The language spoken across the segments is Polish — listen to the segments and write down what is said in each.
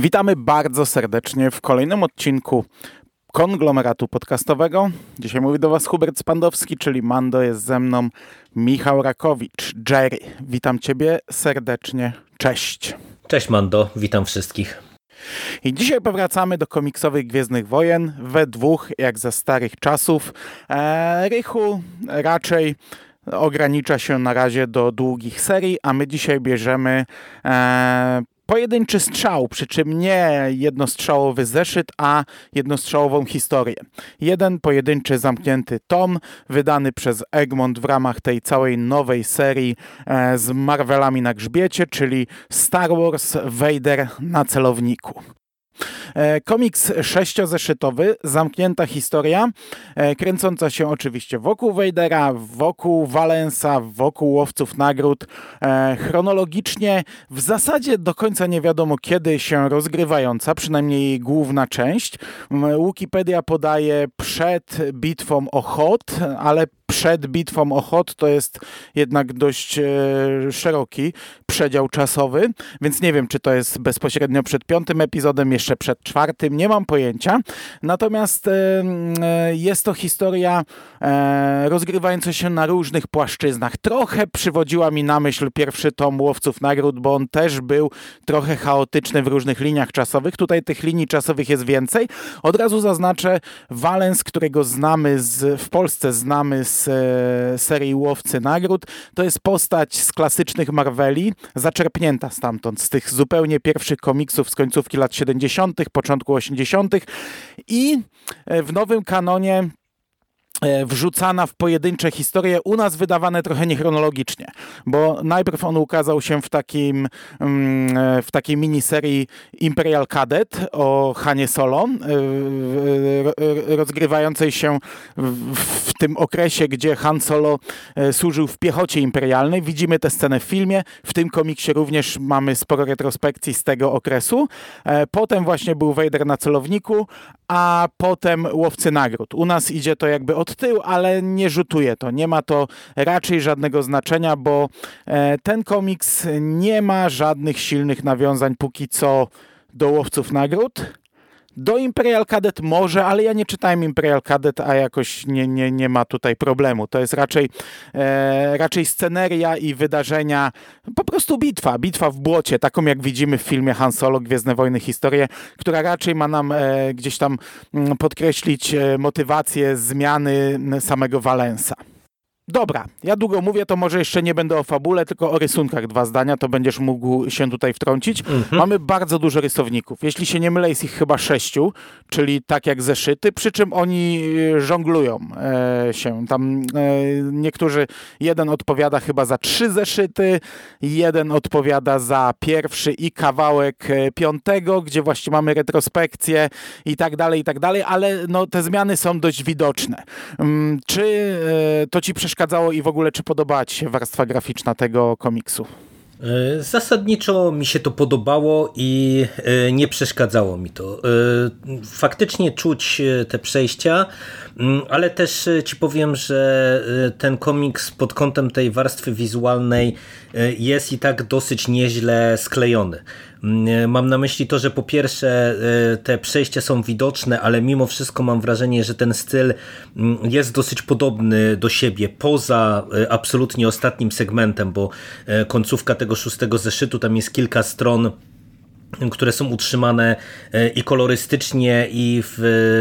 Witamy bardzo serdecznie w kolejnym odcinku konglomeratu podcastowego. Dzisiaj mówi do Was Hubert Spandowski, czyli Mando, jest ze mną Michał Rakowicz. Jerry, witam Ciebie serdecznie. Cześć. Cześć Mando, witam wszystkich. I dzisiaj powracamy do komiksowych Gwiezdnych Wojen we dwóch, jak ze starych czasów. E, Rychu raczej ogranicza się na razie do długich serii, a my dzisiaj bierzemy e, pojedynczy strzał, przy czym nie jednostrzałowy zeszyt, a jednostrzałową historię. Jeden pojedynczy zamknięty tom, wydany przez Egmont w ramach tej całej nowej serii e, z Marvelami na grzbiecie, czyli Star Wars Vader na celowniku. E, komiks sześciozeszytowy, zamknięta historia, e, kręcąca się oczywiście wokół Vadera, wokół Valensa, wokół łowców nagród. E, chronologicznie w zasadzie do końca nie wiadomo kiedy się rozgrywająca, przynajmniej główna część. Wikipedia podaje przed bitwą o ale przed bitwą o Hot to jest jednak dość szeroki przedział czasowy, więc nie wiem, czy to jest bezpośrednio przed piątym epizodem, jeszcze przed czwartym, nie mam pojęcia. Natomiast e, jest to historia e, rozgrywająca się na różnych płaszczyznach. Trochę przywodziła mi na myśl pierwszy tom Łowców Nagród, bo on też był trochę chaotyczny w różnych liniach czasowych. Tutaj tych linii czasowych jest więcej. Od razu zaznaczę Valens, którego znamy z, w Polsce znamy z e, serii Łowcy Nagród. To jest postać z klasycznych Marveli, zaczerpnięta stamtąd, z tych zupełnie pierwszych komiksów z końcówki lat 70., początku 80. i e, w nowym kanonie wrzucana w pojedyncze historie, u nas wydawane trochę niechronologicznie, bo najpierw on ukazał się w takim mm, e, w takiej miniserii Imperial Cadet o Hanie Solo, e, rozgrywającej się w tym okresie, gdzie Han Solo służył w piechocie imperialnej. Widzimy tę scenę w filmie, w tym komiksie również mamy sporo retrospekcji z tego okresu. Potem właśnie był Vader na celowniku, a potem Łowcy Nagród. U nas idzie to jakby od tyłu, ale nie rzutuje to. Nie ma to raczej żadnego znaczenia, bo e, ten komiks nie ma żadnych silnych nawiązań póki co do Łowców Nagród. Do Imperial Cadet może, ale ja nie czytałem Imperial Cadet, a jakoś nie, nie, nie ma tutaj problemu. To jest raczej, e, raczej sceneria i wydarzenia, po prostu bitwa, bitwa w błocie, taką jak widzimy w filmie Han Solo, Gwiezdne Wojny, historię, która raczej ma nam e, gdzieś tam mm, podkreślić e, motywację zmiany samego Valensa. Dobra, ja długo mówię, to może jeszcze nie będę o fabule, tylko o rysunkach dwa zdania, to będziesz mógł się tutaj wtrącić. Mhm. Mamy bardzo dużo rysowników. Jeśli się nie mylę, jest ich chyba sześciu, czyli tak jak zeszyty, przy czym oni e, żonglują e, się. Tam e, niektórzy, jeden odpowiada chyba za trzy zeszyty, jeden odpowiada za pierwszy i kawałek e, piątego, gdzie właśnie mamy retrospekcję i tak dalej, i tak dalej, ale no, te zmiany są dość widoczne. Um, czy e, to ci przeszkadza przeszkadzało i w ogóle czy podobała Ci się warstwa graficzna tego komiksu? E, zasadniczo mi się to podobało i e, nie przeszkadzało mi to. E, faktycznie czuć te przejścia, mm, ale też ci powiem, że ten komiks pod kątem tej warstwy wizualnej jest i tak dosyć nieźle sklejony. Mm, mam na myśli to, że po pierwsze e, te przejścia są widoczne, ale mimo wszystko mam wrażenie, że ten styl mm, jest dosyć podobny do siebie, poza e, absolutnie ostatnim segmentem, bo e, końcówka tego szóstego zeszytu, tam jest kilka stron które są utrzymane e, i kolorystycznie, i w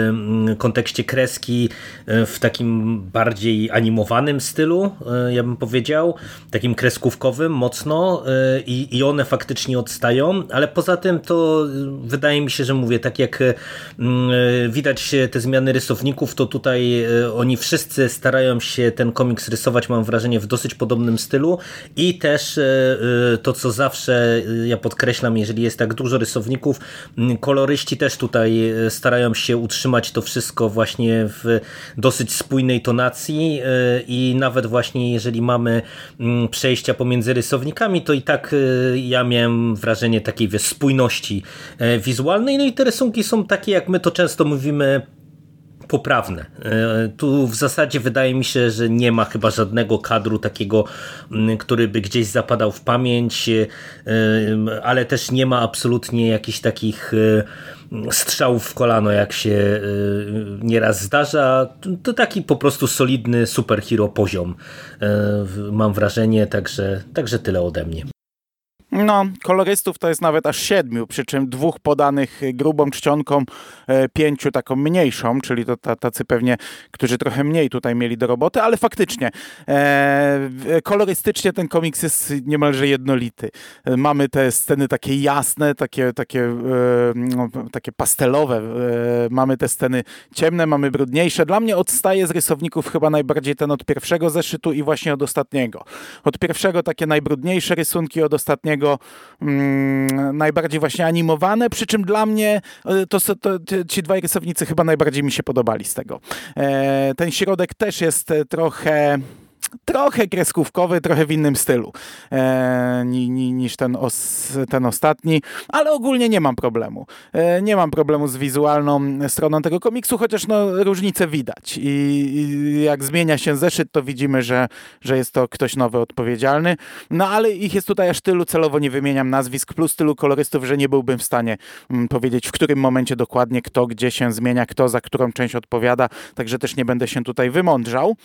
mm, kontekście kreski e, w takim bardziej animowanym stylu, e, ja bym powiedział, takim kreskówkowym mocno i, i one faktycznie odstają, ale poza tym to wydaje mi się, że mówię, tak jak mm, widać te zmiany rysowników, to tutaj oni wszyscy starają się ten komiks rysować, mam wrażenie, w dosyć podobnym stylu i też to, co zawsze ja podkreślam, jeżeli jest tak dużo rysowników. Mm, koloryści też tutaj e, starają się utrzymać to wszystko właśnie w dosyć spójnej tonacji e, i nawet właśnie jeżeli mamy mm, przejścia pomiędzy rysownikami, to i tak e, ja miałem wrażenie takiej spójności wizualnej. No i te rysunki są takie, jak my to często mówimy poprawne. E, tu w zasadzie wydaje mi się, że nie ma chyba żadnego kadru takiego, który by gdzieś zapadał w pamięć, ale też nie ma absolutnie jakichś takich strzałów w kolano, jak się nieraz zdarza. To taki po prostu solidny superhero poziom, mam wrażenie, także, także tyle ode mnie. No, kolorystów to jest nawet aż siedmiu, przy czym dwóch podanych grubą czcionką, e, pięciu taką mniejszą, czyli to tacy pewnie, którzy trochę mniej tutaj mieli do roboty, ale faktycznie e, kolorystycznie ten komiks jest niemalże jednolity. E, mamy te sceny takie jasne, takie, takie, e, no, takie pastelowe, e, mamy te sceny ciemne, mamy brudniejsze. Dla mnie odstaje z rysowników chyba najbardziej ten od pierwszego zeszytu i właśnie od ostatniego. Od pierwszego takie najbrudniejsze rysunki, od ostatniego mm, najbardziej właśnie animowane, przy czym dla mnie e, to, to, to, ci dwaj rysownicy chyba najbardziej mi się podobali z tego. E, ten środek też jest e, trochę trochę kreskówkowy, trochę w innym stylu e, niż ten, os, ten ostatni, ale ogólnie nie mam problemu. E, nie mam problemu z wizualną stroną tego komiksu, chociaż no, różnice widać I, i, jak zmienia się zeszyt, to widzimy, że, że jest to ktoś nowy odpowiedzialny, no ale ich jest tutaj aż tylu, celowo nie wymieniam nazwisk, plus tylu kolorystów, że nie byłbym w stanie mm, powiedzieć, w którym momencie dokładnie kto gdzie się zmienia, kto za którą część odpowiada, także też nie będę się tutaj wymądrzał.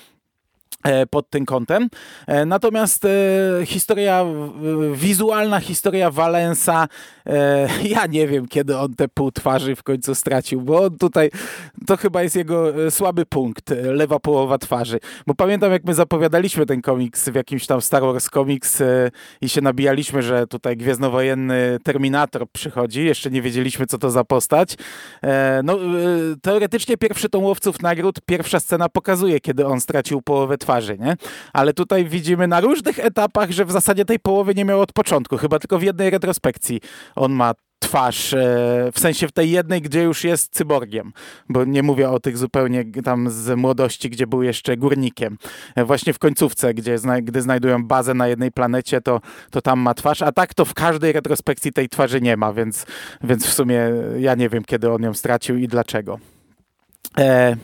E, pod tym kątem. E, natomiast e, historia, wizualna historia Valensa, ja nie wiem, kiedy on te pół twarzy w końcu stracił, bo tutaj, to chyba jest jego słaby punkt, lewa połowa twarzy. Bo pamiętam, jak my zapowiadaliśmy ten komiks w jakimś tam Star Wars Comics i się nabijaliśmy, że tutaj gwiezdnowojenny Terminator przychodzi, jeszcze nie wiedzieliśmy, co to za postać. No, teoretycznie pierwszy tą Łowców Nagród, pierwsza scena pokazuje, kiedy on stracił połowę twarzy twarzy, nie? Ale tutaj widzimy na różnych etapach, że w zasadzie tej połowy nie miał od początku. Chyba tylko w jednej retrospekcji on ma twarz, e, w sensie w tej jednej, gdzie już jest cyborgiem, bo nie mówię o tych zupełnie tam z młodości, gdzie był jeszcze górnikiem. E, właśnie w końcówce, gdzie gdy znajdują bazę na jednej planecie, to, to tam ma twarz, a tak to w każdej retrospekcji tej twarzy nie ma, więc, więc w sumie ja nie wiem, kiedy on ją stracił i dlaczego. E,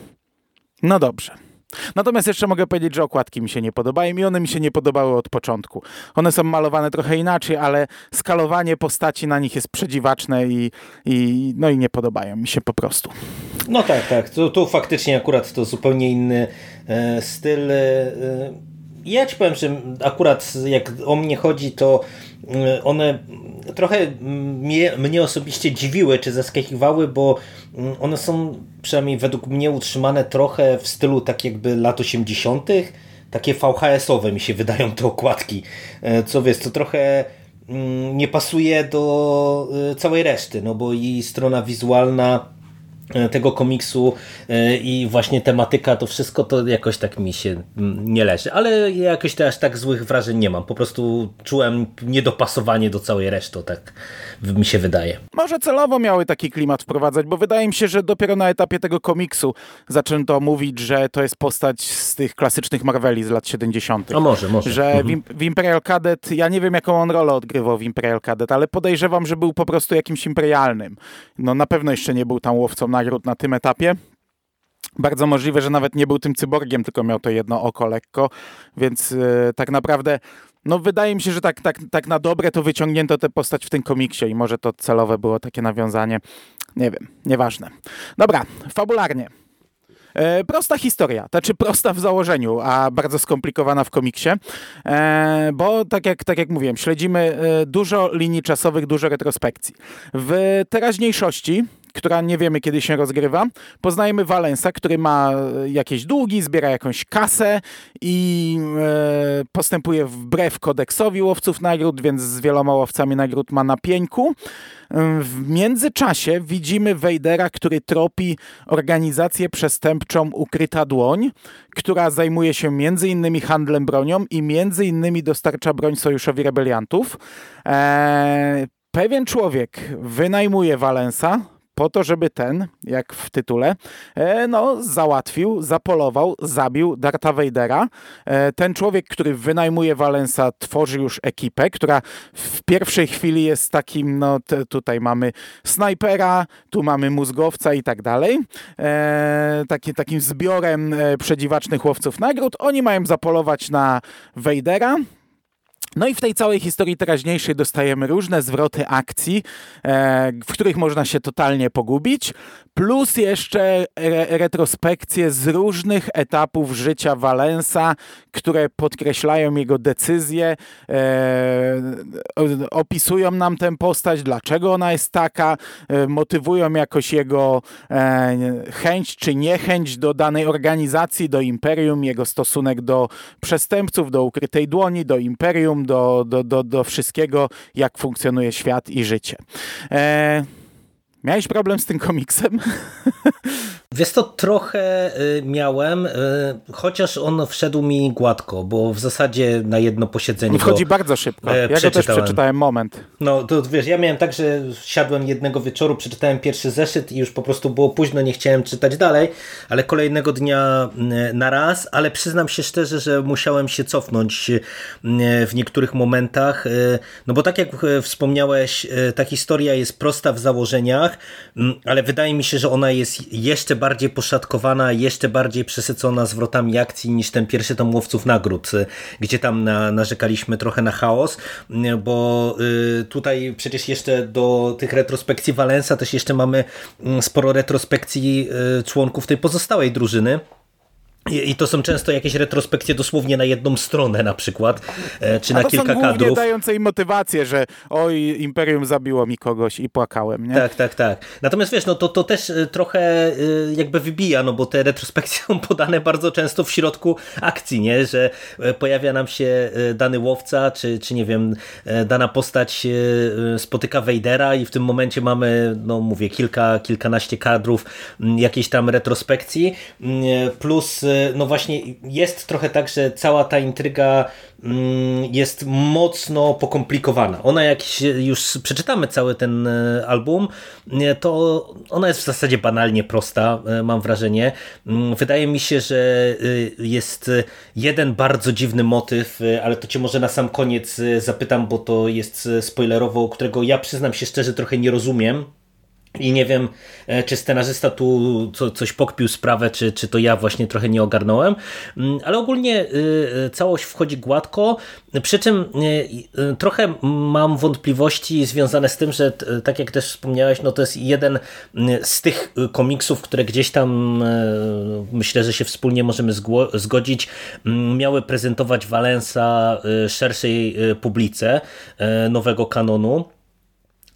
no dobrze. Natomiast jeszcze mogę powiedzieć, że okładki mi się nie podobają i one mi się nie podobały od początku. One są malowane trochę inaczej, ale skalowanie postaci na nich jest przedziwaczne i, i, no i nie podobają mi się po prostu. No tak, tak. Tu, tu faktycznie akurat to zupełnie inny e, styl. E, ja ci powiem, że akurat jak o mnie chodzi, to e, one trochę mnie, mnie osobiście dziwiły, czy zaskakiwały, bo mm, one są przynajmniej według mnie utrzymane trochę w stylu tak jakby lat 80. Takie VHS-owe mi się wydają te okładki. E, co wiesz, to trochę mm, nie pasuje do całej reszty, no bo i strona wizualna tego komiksu e, i właśnie tematyka, to wszystko to jakoś tak mi się mm, nie leży. Ale jakoś też tak złych wrażeń nie mam. Po prostu czułem niedopasowanie do całej reszty, tak mi się wydaje. Może celowo miały taki klimat wprowadzać, bo wydaje mi się, że dopiero na etapie tego komiksu zaczęto mówić, że to jest postać z tych klasycznych Marveli z lat 70. A może, może. Że mhm. w, w Imperial Cadet, ja nie wiem jaką on rolę odgrywał w Imperial Cadet, ale podejrzewam, że był po prostu jakimś imperialnym. No na pewno jeszcze nie był tam łowcą na nagród na tym etapie. Bardzo możliwe, że nawet nie był tym cyborgiem, tylko miał to jedno oko lekko, więc yy, tak naprawdę no wydaje mi się, że tak, tak, tak na dobre to wyciągnięto tę postać w tym komiksie i może to celowe było takie nawiązanie. Nie wiem, nieważne. Dobra, fabularnie. E, prosta historia, znaczy prosta w założeniu, a bardzo skomplikowana w komiksie, e, bo tak jak, tak jak mówiłem, śledzimy e, dużo linii czasowych, dużo retrospekcji. W teraźniejszości która nie wiemy kiedy się rozgrywa. Poznajemy Valensa, który ma jakieś długi, zbiera jakąś kasę i e, postępuje wbrew kodeksowi łowców nagród, więc z wieloma łowcami nagród ma na pieńku. W międzyczasie widzimy Wejdera, który tropi organizację przestępczą Ukryta Dłoń, która zajmuje się innymi handlem bronią i innymi dostarcza broń sojuszowi rebeliantów. Eee, pewien człowiek wynajmuje Valensa, po to, żeby ten, jak w tytule, e, no, załatwił, zapolował, zabił Darta Vadera. E, ten człowiek, który wynajmuje Valensa, tworzy już ekipę, która w pierwszej chwili jest takim, no tutaj mamy snajpera, tu mamy mózgowca i tak dalej. E, taki, takim zbiorem przedziwacznych łowców nagród. Oni mają zapolować na Vadera, no i w tej całej historii teraźniejszej dostajemy różne zwroty akcji, e, w których można się totalnie pogubić, plus jeszcze re retrospekcje z różnych etapów życia Valensa, które podkreślają jego decyzje, e, opisują nam tę postać, dlaczego ona jest taka, e, motywują jakoś jego chęć czy niechęć do danej organizacji, do imperium, jego stosunek do przestępców, do ukrytej dłoni, do imperium, do, do, do, do wszystkiego, jak funkcjonuje świat i życie. E, miałeś problem z tym komiksem? Wiesz to trochę y, miałem, y, chociaż on wszedł mi gładko, bo w zasadzie na jedno posiedzenie. Wchodzi bardzo szybko. Ja go też przeczytałem moment. No to wiesz, ja miałem tak, że siadłem jednego wieczoru, przeczytałem pierwszy zeszyt i już po prostu było późno, nie chciałem czytać dalej, ale kolejnego dnia y, na raz, ale przyznam się szczerze, że musiałem się cofnąć w niektórych momentach, no bo tak jak wspomniałeś, ta historia jest prosta w założeniach, ale wydaje mi się, że ona jest jeszcze bardziej poszatkowana, jeszcze bardziej przesycona zwrotami akcji niż ten pierwszy tom Łowców Nagród, y, gdzie tam na, narzekaliśmy trochę na chaos, y, bo y, tutaj przecież jeszcze do tych retrospekcji Valensa też jeszcze mamy mm, sporo retrospekcji członków tej pozostałej drużyny. I to są często jakieś retrospekcje dosłownie na jedną stronę na przykład, e, czy na kilka są kadrów. dające im motywację, że oj, Imperium zabiło mi kogoś i płakałem, nie? Tak, tak, tak. Natomiast wiesz, no to, to też e, trochę e, jakby wybija, no bo te retrospekcje są podane bardzo często w środku akcji, nie? Że pojawia nam się dany łowca, czy, czy nie wiem, dana postać spotyka Wejdera i w tym momencie mamy, no mówię, kilka, kilkanaście kadrów jakiejś tam retrospekcji, plus no właśnie jest trochę tak, że cała ta intryga mm, jest mocno pokomplikowana. Ona jak już przeczytamy cały ten e, album, to ona jest w zasadzie banalnie prosta, e, mam wrażenie. Mm, wydaje mi się, że e, jest jeden bardzo dziwny motyw, ale to cię może na sam koniec zapytam, bo to jest spoilerowo, którego ja przyznam się szczerze trochę nie rozumiem. I nie wiem, e, czy scenarzysta tu co, coś pokpił sprawę, czy, czy to ja właśnie trochę nie ogarnąłem, mm, ale ogólnie e, całość wchodzi gładko, przy czym e, trochę mam wątpliwości związane z tym, że tak jak też wspomniałeś, no to jest jeden z tych komiksów, które gdzieś tam myślę, że się wspólnie możemy zgodzić, miały prezentować Valensa szerszej publice nowego kanonu.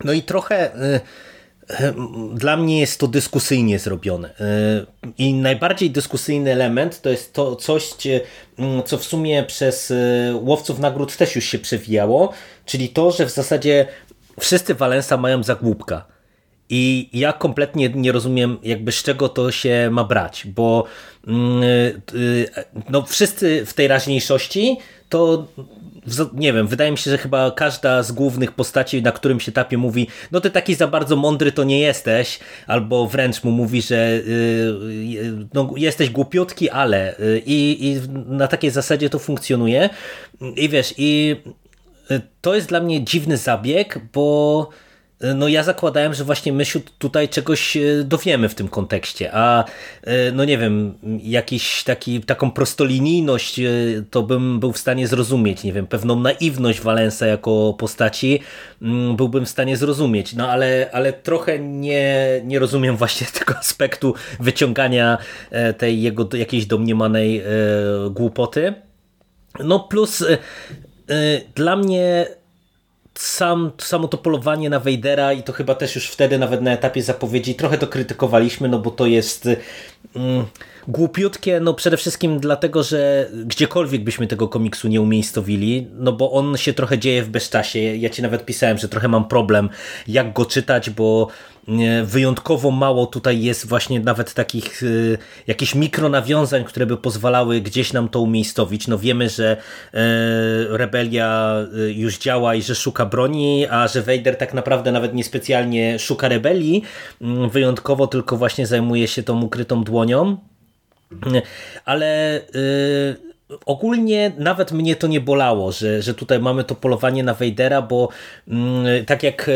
No i trochę dla mnie jest to dyskusyjnie zrobione. E, I najbardziej dyskusyjny element to jest to coś, mm, co w sumie przez e, łowców nagród też już się przewijało, czyli to, że w zasadzie wszyscy Valensa mają za głupka. I ja kompletnie nie rozumiem, jakby z czego to się ma brać, bo mm, e, no, wszyscy w tej raźniejszości to nie wiem, wydaje mi się, że chyba każda z głównych postaci na którymś etapie mówi, no ty taki za bardzo mądry to nie jesteś, albo wręcz mu mówi, że yy, no, jesteś głupiutki, ale i na takiej zasadzie to funkcjonuje. I wiesz, i y, to jest dla mnie dziwny zabieg, bo no ja zakładałem, że właśnie my się tutaj czegoś e, dowiemy w tym kontekście, a e, no nie wiem, jakiś taki, taką prostolinijność to bym był w stanie zrozumieć, nie wiem, pewną naiwność Valensa jako postaci mm, byłbym w stanie zrozumieć, no ale, ale trochę nie, nie rozumiem właśnie tego aspektu wyciągania tej jego jakiejś domniemanej głupoty. No plus dla mnie sam, samo to polowanie na Wejdera i to chyba też już wtedy nawet na etapie zapowiedzi trochę to krytykowaliśmy, no bo to jest głupiutkie, no przede wszystkim dlatego, że gdziekolwiek byśmy tego komiksu nie umiejscowili, no bo on się trochę dzieje w bezczasie. Ja ci nawet pisałem, że trochę mam problem, jak go czytać, bo wyjątkowo mało tutaj jest właśnie nawet takich y, jakichś mikronawiązań, które by pozwalały gdzieś nam to umiejscowić. No wiemy, że e, rebelia y, już działa i że szuka broni, a że Vader tak naprawdę nawet niespecjalnie szuka rebelii, mm, wyjątkowo tylko właśnie zajmuje się tą ukrytą dłonią. Ale y, ogólnie nawet mnie to nie bolało, że, że tutaj mamy to polowanie na Vadera, bo mm, tak jak e,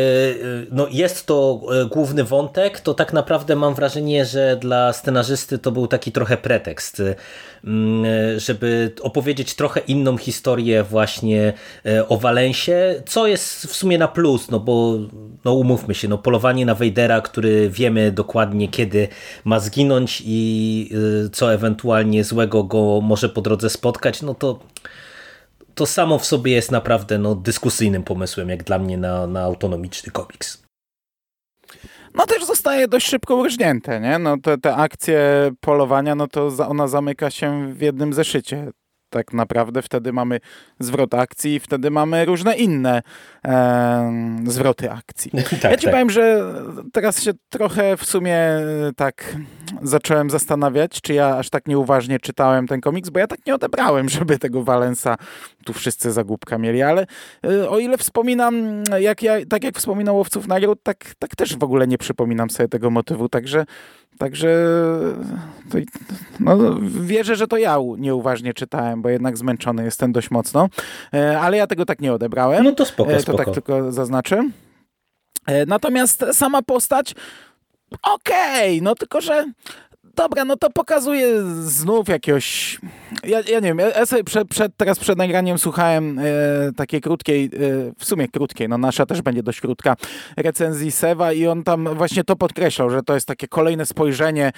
no, jest to e, główny wątek, to tak naprawdę mam wrażenie, że dla scenarzysty to był taki trochę pretekst, żeby opowiedzieć trochę inną historię właśnie e, o Walensie, co jest w sumie na plus, no bo no umówmy się, no polowanie na Vadera, który wiemy dokładnie kiedy ma zginąć i co ewentualnie złego go może po drodze spotkać, no to to samo w sobie jest naprawdę no, dyskusyjnym pomysłem, jak dla mnie na, na autonomiczny komiks. No też zostaje dość szybko urżnięte, nie? No te, te akcje polowania, no to ona zamyka się w jednym zeszycie tak naprawdę wtedy mamy zwrot akcji i wtedy mamy różne inne e, zwroty akcji. tak, ja ci tak. powiem, że teraz się trochę w sumie e, tak zacząłem zastanawiać, czy ja aż tak nieuważnie czytałem ten komiks, bo ja tak nie odebrałem, żeby tego Valensa tu wszyscy zagubka mieli, ale e, o ile wspominam, jak ja, tak jak wspominał Łowców Nagród, tak, tak też w ogóle nie przypominam sobie tego motywu, także Także to, no, wierzę, że to ja nieuważnie czytałem, bo jednak zmęczony jestem dość mocno, e, ale ja tego tak nie odebrałem. No to spoko, e, spoko. To tak tylko zaznaczę. E, natomiast sama postać okej, okay, no tylko, że dobra, no to pokazuje znów jakiegoś... Ja, ja nie wiem, ja sobie przed, przed, teraz przed nagraniem słuchałem e, takiej krótkiej, e, w sumie krótkiej, no nasza też będzie dość krótka, recenzji Sewa i on tam właśnie to podkreślał, że to jest takie kolejne spojrzenie e,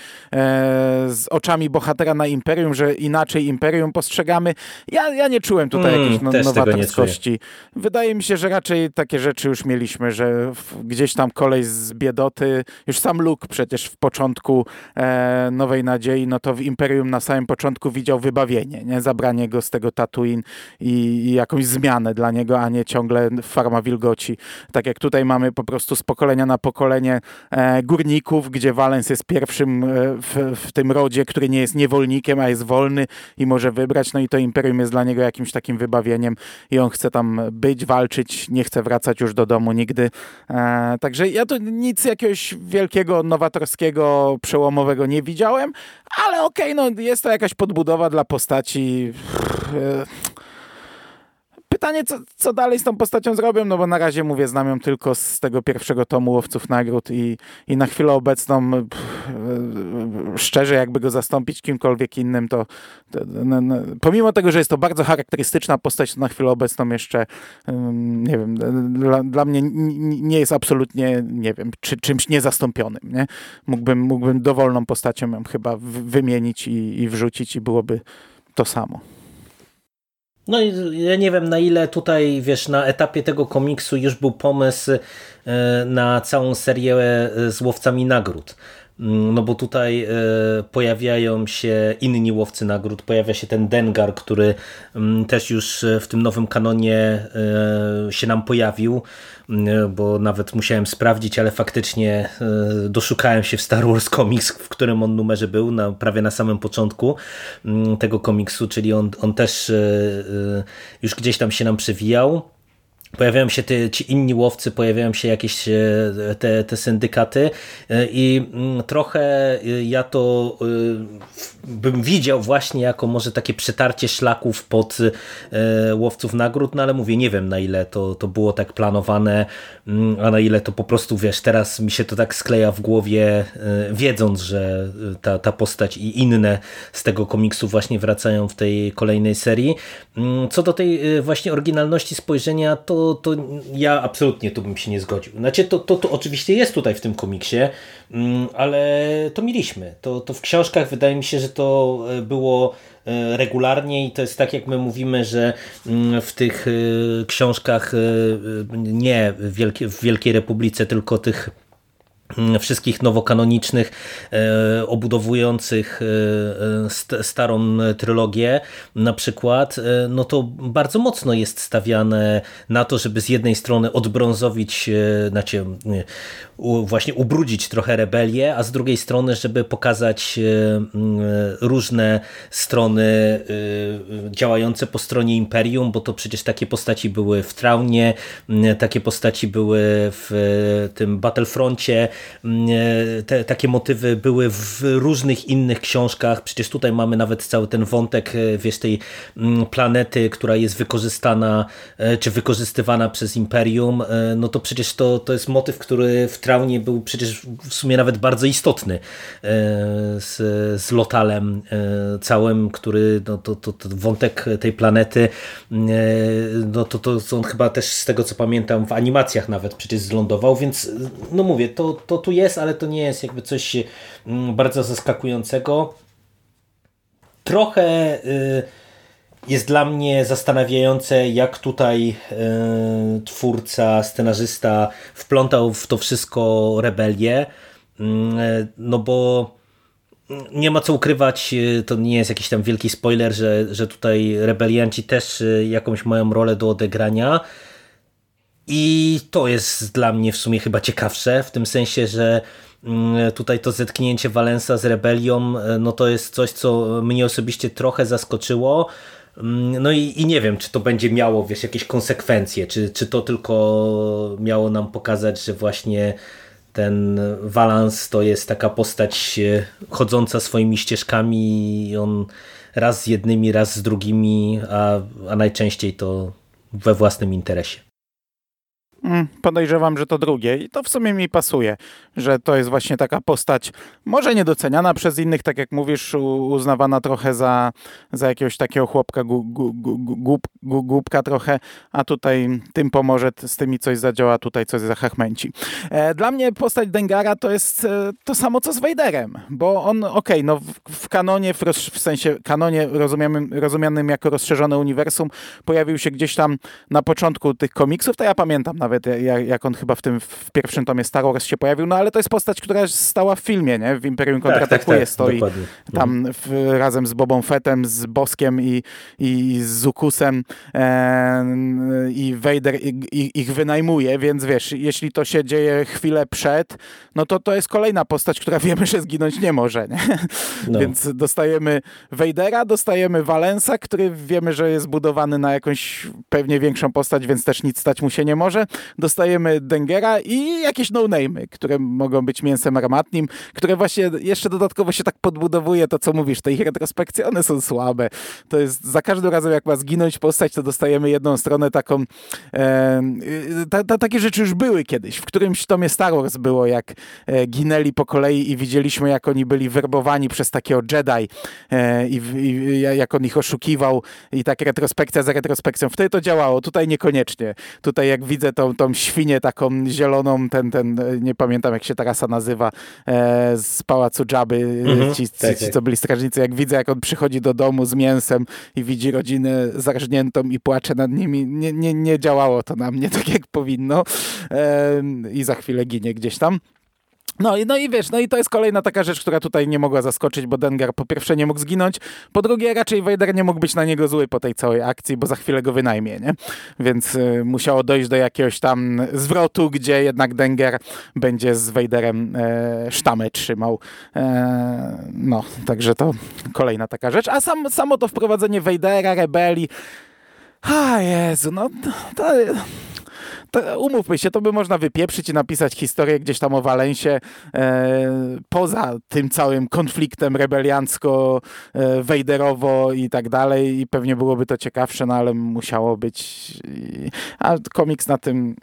z oczami bohatera na Imperium, że inaczej Imperium postrzegamy. Ja, ja nie czułem tutaj mm, jakiejś no, nowatorskości. Wydaje mi się, że raczej takie rzeczy już mieliśmy, że w, gdzieś tam kolej z biedoty, już sam Luke przecież w początku e, Nowej Nadziei, no to w Imperium na samym początku widział wybawienie, nie? zabranie go z tego Tatooine i, i jakąś zmianę dla niego, a nie ciągle farma wilgoci. Tak jak tutaj mamy po prostu z pokolenia na pokolenie e, górników, gdzie Valens jest pierwszym e, w, w tym rodzie, który nie jest niewolnikiem, a jest wolny i może wybrać, no i to Imperium jest dla niego jakimś takim wybawieniem i on chce tam być, walczyć, nie chce wracać już do domu nigdy. E, także ja tu nic jakiegoś wielkiego, nowatorskiego, przełomowego nie widzę widziałem, ale okej, okay, no jest to jakaś podbudowa dla postaci. Pytanie, co, co dalej z tą postacią zrobią, no bo na razie mówię, znam ją tylko z tego pierwszego tomu Łowców Nagród i, i na chwilę obecną pff, szczerze jakby go zastąpić kimkolwiek innym, to, to no, no, pomimo tego, że jest to bardzo charakterystyczna postać, to na chwilę obecną jeszcze nie wiem, dla, dla mnie nie jest absolutnie, nie wiem, czy, czymś niezastąpionym, nie? Mógłbym, mógłbym dowolną postacią ją chyba wymienić i, i wrzucić i byłoby to samo. No i ja nie wiem na ile tutaj, wiesz, na etapie tego komiksu już był pomysł e, na całą serię e, z łowcami nagród. Mm, no bo tutaj e, pojawiają się inni łowcy nagród, pojawia się ten Dengar, który mm, też już w tym nowym kanonie się nam pojawił, mm, bo nawet musiałem sprawdzić, ale faktycznie doszukałem się w Star Wars Comics, w którym on numerze był, na, prawie na samym początku tego komiksu, czyli on, on też już gdzieś tam się nam przewijał. Pojawiają się te, ci inni łowcy, pojawiają się jakieś e, te, te syndykaty e, i mm, trochę e, ja to bym widział właśnie jako może takie przetarcie szlaków pod łowców nagród, no ale mówię, nie wiem na ile to, to było tak planowane, mm, a na ile to po prostu, wiesz, teraz mi się to tak skleja w głowie, wiedząc, że ta, ta postać i inne z tego komiksu właśnie wracają w tej kolejnej serii. Mm, co do tej właśnie oryginalności spojrzenia, to to, ja absolutnie tu bym się nie zgodził. Znaczy, to, to, to oczywiście jest tutaj w tym komiksie, mm, ale to mieliśmy. To, to w książkach wydaje mi się, że to e, było e, regularnie i to jest tak jak my mówimy, że mm, w tych e, książkach nie w Wielkiej, Republice, tylko tych wszystkich nowokanonicznych, e, obudowujących e, starą trylogię. Na przykład, e, no to bardzo mocno jest stawiane na to, żeby z jednej strony odbrązowić, znaczy właśnie ubrudzić trochę rebelię, a z drugiej strony, żeby pokazać różne strony działające po stronie Imperium, bo to przecież takie postaci były w Traunie, takie postaci były w tym Battlefroncie, Mm, te, takie motywy były w różnych innych książkach. Przecież tutaj mamy nawet cały ten wątek, e, wiesz, tej mm, planety, która jest wykorzystana, e, czy wykorzystywana przez Imperium. E, no to przecież to, to jest motyw, który w Traunie był przecież w sumie nawet bardzo istotny z, z Lotalem całym, który, no to, to, to wątek tej planety, no to, to on chyba też z tego co pamiętam w animacjach nawet przecież zlądował, więc no mówię, to, to tu jest, ale to nie jest jakby coś mm, bardzo zaskakującego. Trochę y, jest dla mnie zastanawiające, jak tutaj y, twórca, scenarzysta wplątał w to wszystko rebelię. Mm, no bo nie ma co ukrywać, y, to nie jest jakiś tam wielki spoiler, że, że tutaj rebelianci też jakąś mają rolę do odegrania. I to jest dla mnie w sumie chyba ciekawsze, w tym sensie, że mm, tutaj to zetknięcie Valensa z rebelią, e, no to jest coś, co mnie osobiście trochę zaskoczyło. Mm, no i, i, nie wiem, czy to będzie miało wiesz, jakieś konsekwencje, czy, czy to tylko miało nam pokazać, że właśnie ten Valens to jest taka postać e, chodząca swoimi ścieżkami i on raz z jednymi, raz z drugimi, a, a najczęściej to we własnym interesie. Mm, podejrzewam, że to drugie i to w sumie mi pasuje, że to jest właśnie taka postać, może niedoceniana przez innych, tak jak mówisz, uznawana trochę za, za jakiegoś takiego chłopka, gu, gu, gu, głupka trochę, a tutaj tym pomoże, z tymi coś zadziała, tutaj coś zachachmęci. E, dla mnie postać Dengara to jest e, to samo co z Vaderem, bo on, okej, okay, no w, w kanonie, w, w, sensie kanonie rozumianym, rozumianym jako rozszerzone uniwersum, pojawił się gdzieś tam na początku tych komiksów, to ja pamiętam nawet nawet jak on chyba w tym w pierwszym tomie Star Wars się pojawił, no ale to jest postać, która stała w filmie, nie? W Imperium kontratakuje tak, tak, tak, stoi dokładnie. tam mhm. w, razem z Bobą Fettem, z Boskiem i, i z Zukusem e, i Vader i, ich wynajmuje, więc wiesz, jeśli to się dzieje chwilę przed, no to to jest kolejna postać, która wiemy, że zginąć nie może, nie? No. Więc dostajemy Vadera, dostajemy Valensa, który wiemy, że jest budowany na jakąś pewnie większą postać, więc też nic stać mu się nie może dostajemy Dengera i jakieś no-name'y, które mogą być mięsem armatnim, które właśnie jeszcze dodatkowo się tak podbudowuje to, co mówisz, te ich retrospekcje, one są słabe. To jest za każdym razem, jak ma zginąć postać, to dostajemy jedną stronę taką e, ta, ta, takie rzeczy już były kiedyś. W którymś tomie Star Wars było, jak e, ginęli po kolei i widzieliśmy, jak oni byli werbowani przez takiego Jedi e, i, i jak on ich oszukiwał i tak retrospekcja za retrospekcją. Wtedy to działało, tutaj niekoniecznie. Tutaj jak widzę tą, tą świnię taką zieloną, ten, ten, nie pamiętam jak się ta rasa nazywa, e, z pałacu Dżaby, mhm, ci, tak, ci, tak. co byli strażnicy, jak widzę, jak on przychodzi do domu z mięsem i widzi rodzinę zarżniętą i płacze nad nimi, nie, nie, nie działało to na mnie tak jak powinno e, i za chwilę ginie gdzieś tam. No, no i wiesz, no i to jest kolejna taka rzecz, która tutaj nie mogła zaskoczyć, bo Dengar po pierwsze nie mógł zginąć, po drugie raczej Vader nie mógł być na niego zły po tej całej akcji, bo za chwilę go wynajmie, nie? Więc y, musiało dojść do jakiegoś tam zwrotu, gdzie jednak Dengar będzie z Vaderem e, sztamę trzymał. E, no, także to kolejna taka rzecz. A sam, samo to wprowadzenie Vadera, rebelii, a Jezu, no to to, umówmy się, to by można wypieprzyć i napisać historię gdzieś tam o Walensie e, poza tym całym konfliktem rebeliancko, e, wejderowo i tak dalej. I pewnie byłoby to ciekawsze, no ale musiało być. A komiks na tym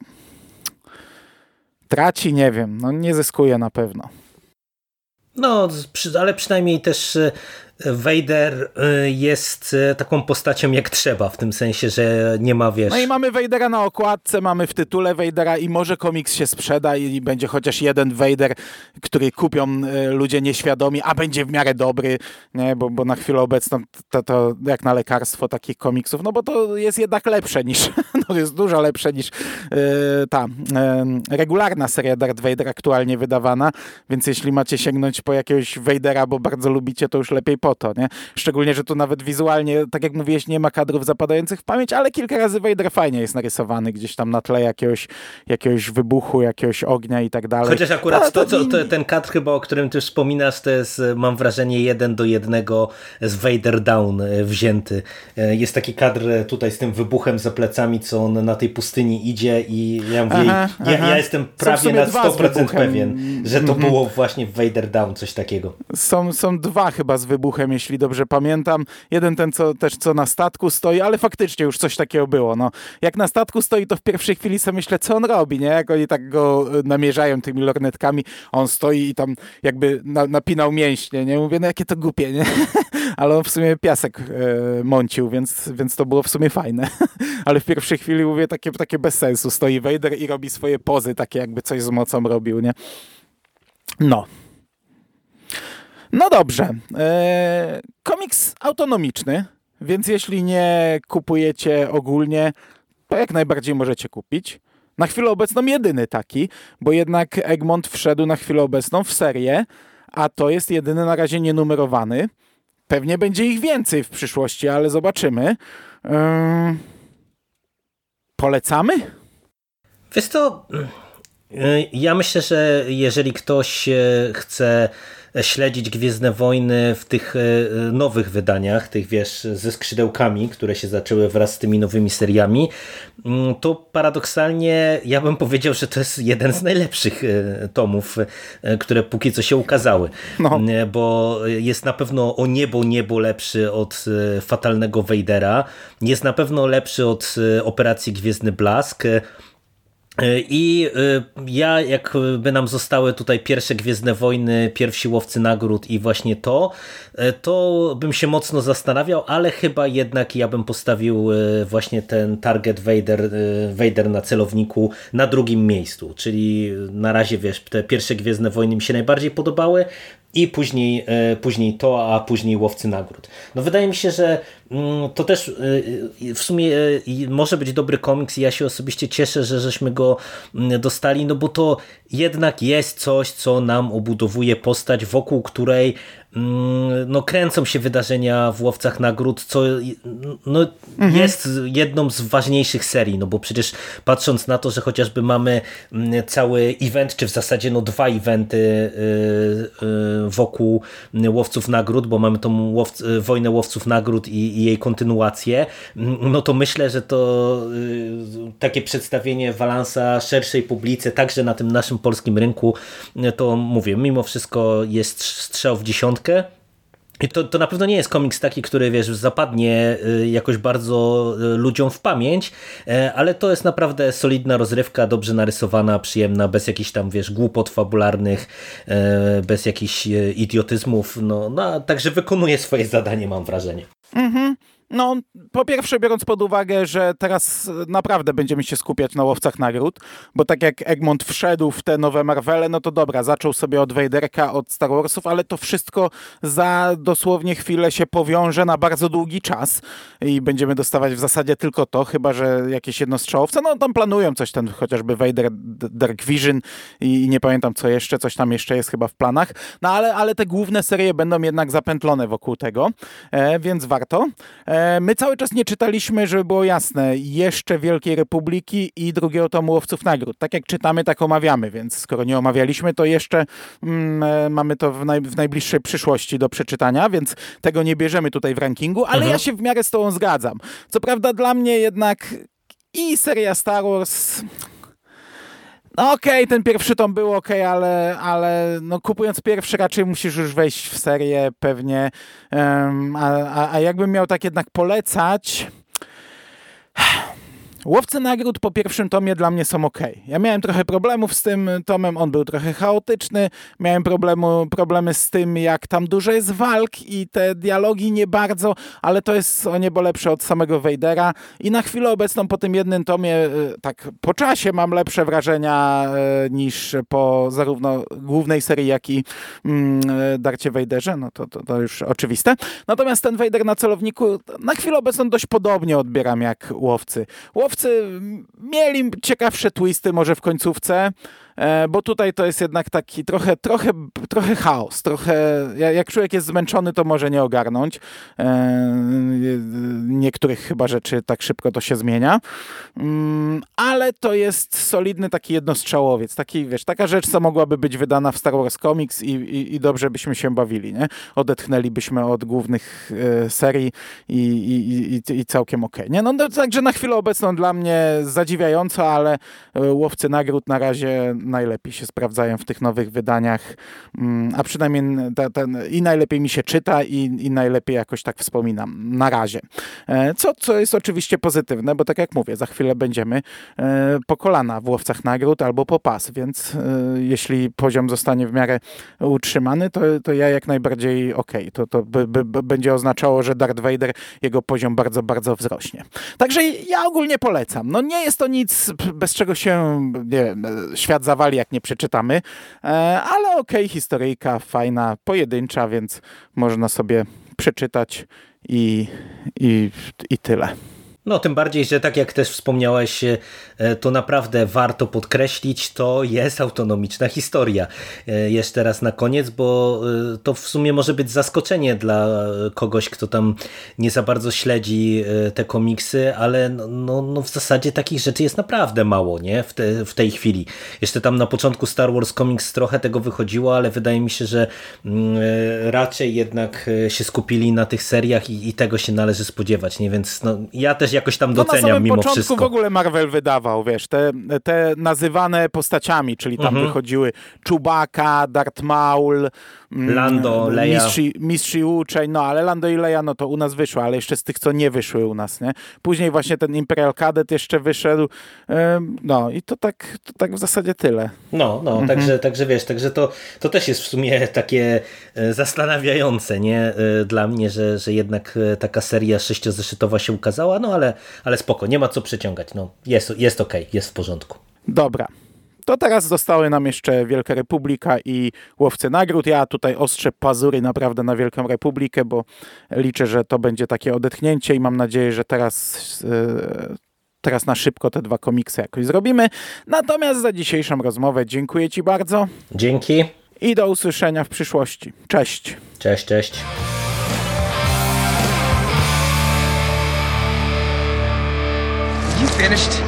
traci, nie wiem, no nie zyskuje na pewno. No, ale przynajmniej też e, Vader y, jest y, taką postacią jak trzeba, w tym sensie, że nie ma, wiesz... No i mamy Vadera na okładce, mamy w tytule Vadera i może komiks się sprzeda i będzie chociaż jeden Vader, który kupią y, ludzie nieświadomi, a będzie w miarę dobry, nie? Bo, bo na chwilę obecną to, to jak na lekarstwo takich komiksów, no bo to jest jednak lepsze niż, no jest dużo lepsze niż ta regularna seria Darth Vader aktualnie wydawana, więc jeśli macie sięgnąć po jakiegoś Vadera, bo bardzo lubicie, to już lepiej po to, nie? Szczególnie, że tu nawet wizualnie, tak jak mówiłeś, nie ma kadrów zapadających w pamięć, ale kilka razy Vader fajnie jest narysowany gdzieś tam na tle jakiegoś, jakiegoś wybuchu, jakiegoś ognia i tak dalej. Chociaż akurat to, to, to, ten kadr chyba, o którym ty wspominasz, to jest, mam wrażenie, jeden do jednego z Vader Down e, wzięty. E, jest taki kadr tutaj z tym wybuchem za plecami, co on na tej pustyni idzie i ja mówię, aha, ja, aha. ja, jestem prawie na 100% pewien, że to mhm. było właśnie Vader Down coś takiego. Są, są dwa chyba z wybuchem, jeśli dobrze pamiętam. Jeden ten, co też co na statku stoi, ale faktycznie już coś takiego było. No. Jak na statku stoi, to w pierwszej chwili sobie myślę, co on robi, nie? Jak oni tak go e, namierzają tymi lornetkami, on stoi i tam jakby na, napinał mięśnie, nie? Mówię, no jakie to głupie, nie? ale on w sumie piasek e, mącił, więc, więc to było w sumie fajne. ale w pierwszej chwili mówię, takie, takie bez sensu. Stoi Vader i robi swoje pozy, takie jakby coś z mocą robił, nie? No. No dobrze. E, komiks autonomiczny, więc jeśli nie kupujecie ogólnie, to jak najbardziej możecie kupić. Na chwilę obecną jedyny taki, bo jednak Egmont wszedł na chwilę obecną w serię, a to jest jedyny na razie nienumerowany. Pewnie będzie ich więcej w przyszłości, ale zobaczymy. Polecamy? Wiesz to, ja myślę, że jeżeli ktoś chce śledzić Gwiezdne Wojny w tych e, nowych wydaniach, tych wiesz, ze skrzydełkami, które się zaczęły wraz z tymi nowymi seriami, mm, to paradoksalnie ja bym powiedział, że to jest jeden z najlepszych e, tomów, e, które póki co się ukazały. No. Bo jest na pewno o niebo, niebo lepszy od fatalnego Vadera, jest na pewno lepszy od operacji Gwiezdny Blask, i y, ja, jakby nam zostały tutaj pierwsze Gwiezdne Wojny, pierwsi łowcy nagród i właśnie to, y, to bym się mocno zastanawiał, ale chyba jednak ja bym postawił właśnie ten target Vader, Vader na celowniku na drugim miejscu, czyli na razie wiesz, te pierwsze Gwiezdne Wojny mi się najbardziej podobały, i później, e, później to, a później łowcy nagród. No wydaje mi się, że mm, to też e, w sumie e, może być dobry komiks i ja się osobiście cieszę, że żeśmy go mm, dostali, no bo to jednak jest coś, co nam obudowuje postać, wokół której no, kręcą się wydarzenia w Łowcach Nagród, co no, mhm. jest jedną z ważniejszych serii, no bo przecież patrząc na to, że chociażby mamy mm, cały event, czy w zasadzie no, dwa eventy y, y, wokół Łowców Nagród, bo mamy tą łowc wojnę Łowców Nagród i, i, jej kontynuację, mm, no to myślę, że to y, takie przedstawienie Walansa szerszej publice, także na tym naszym polskim rynku, to mówię, mimo wszystko jest strzał w dziesiątkę, i to, to na pewno nie jest komiks taki, który wiesz, zapadnie y, jakoś bardzo y, ludziom w pamięć, e, ale to jest naprawdę solidna rozrywka, dobrze narysowana, przyjemna, bez jakichś tam wiesz, głupot fabularnych, e, bez jakichś e, idiotyzmów. No, no, także wykonuje swoje zadanie, mam wrażenie. Mhm. No, po pierwsze, biorąc pod uwagę, że teraz naprawdę będziemy się skupiać na łowcach nagród, bo tak jak Egmont wszedł w te nowe Marvele, no to dobra, zaczął sobie od Vaderka, od Star Warsów, ale to wszystko za dosłownie chwilę się powiąże na bardzo długi czas i będziemy dostawać w zasadzie tylko to, chyba że jakieś jednostrzałowce, no tam planują coś, ten chociażby Vader Dark Vision i nie pamiętam co jeszcze, coś tam jeszcze jest chyba w planach, no ale, ale te główne serie będą jednak zapętlone wokół tego, e, więc warto. E, my cały czas nie czytaliśmy, żeby było jasne, jeszcze Wielkiej Republiki i drugiego tomu Łowców Nagród. Tak jak czytamy, tak omawiamy, więc skoro nie omawialiśmy, to jeszcze mm, e, mamy to w, naj, w, najbliższej przyszłości do przeczytania, więc tego nie bierzemy tutaj w rankingu, ale mhm. ja się w miarę z tobą zgadzam. Co prawda dla mnie jednak i seria Star Wars no okej, okay, ten pierwszy tom był ok, ale, ale no kupując pierwszy raczej musisz już wejść w serię pewnie. Um, a, a, a jakbym miał tak jednak polecać... Łowcy nagród po pierwszym tomie dla mnie są ok. Ja miałem trochę problemów z tym tomem, on był trochę chaotyczny, miałem problemu, problemy z tym, jak tam dużo jest walk i te dialogi nie bardzo, ale to jest o niebo lepsze od samego Vadera i na chwilę obecną po tym jednym tomie, e, tak po czasie mam lepsze wrażenia e, niż po zarówno głównej serii, jak i mm, e, Darcie Vaderze, no to, to, to już oczywiste. Natomiast ten Vader na celowniku na chwilę obecną dość podobnie odbieram jak. Łowcy mieli ciekawsze twisty może w końcówce, bo tutaj to jest jednak taki trochę, trochę, trochę chaos, trochę, jak człowiek jest zmęczony, to może nie ogarnąć. E, niektórych chyba rzeczy tak szybko to się zmienia, mm, ale to jest solidny taki jednostrzałowiec, taki, wiesz, taka rzecz, co mogłaby być wydana w Star Wars Comics i, i, i dobrze byśmy się bawili, nie? Odetchnęlibyśmy od głównych e, serii i, i, i, i całkiem okej, okay, nie? No, no także na chwilę obecną dla mnie zadziwiająco, ale e, Łowcy Nagród na razie najlepiej się sprawdzają w tych nowych wydaniach, mm, a przynajmniej ten, i najlepiej mi się czyta i, i najlepiej jakoś tak wspominam na razie. E, co, co jest oczywiście pozytywne, bo tak jak mówię, za chwilę będziemy e, po kolana w Łowcach Nagród albo po pas, więc jeśli poziom zostanie w miarę utrzymany, to, to ja jak najbardziej okej. Okay. To, to by, by, będzie oznaczało, że Darth Vader, jego poziom bardzo, bardzo wzrośnie. Także ja ogólnie polecam. No nie jest to nic, bez czego się nie wiem, świat zawali, jak nie przeczytamy, e, ale okej, okay, historyjka fajna, pojedyncza, więc można sobie przeczytać i, i, i tyle. No, tym bardziej, że tak jak też wspomniałeś, e, to naprawdę warto podkreślić, to jest autonomiczna historia. E, jeszcze raz na koniec, bo e, to w sumie może być zaskoczenie dla kogoś, kto tam nie za bardzo śledzi te komiksy, ale no, no, no w zasadzie takich rzeczy jest naprawdę mało nie? W, te, w tej chwili. Jeszcze tam na początku Star Wars Comics trochę tego wychodziło, ale wydaje mi się, że mm, raczej jednak się skupili na tych seriach i, i tego się należy spodziewać. Nie? Więc no, ja też jakoś tam doceniam no na mimo początku wszystko. w ogóle Marvel wydawał, wiesz, te, te nazywane postaciami, czyli tam mhm. wychodziły Chewbacca, Darth Maul, Lando, Leia. Mistrz, mistrz uczeń, no ale Lando i Leia, no to u nas wyszło, ale jeszcze z tych, co nie wyszły u nas, nie? Później właśnie ten Imperial Cadet jeszcze wyszedł, no i to tak, to tak w zasadzie tyle. No, no, mhm. także, także wiesz, także to, to też jest w sumie takie e, zastanawiające, nie? E, dla mnie, że, że jednak e, taka seria sześciozeszytowa się ukazała, no ale, ale spoko, nie ma co przeciągać. No, jest, jest ok, jest w porządku. Dobra. To teraz zostały nam jeszcze Wielka Republika i Łowcy Nagród. Ja tutaj ostrzę pazury naprawdę na Wielką Republikę, bo liczę, że to będzie takie odetchnięcie i mam nadzieję, że teraz, yy, teraz na szybko te dwa komiksy jakoś zrobimy. Natomiast za dzisiejszą rozmowę dziękuję Ci bardzo. Dzięki. I do usłyszenia w przyszłości. Cześć. Cześć, cześć. finished?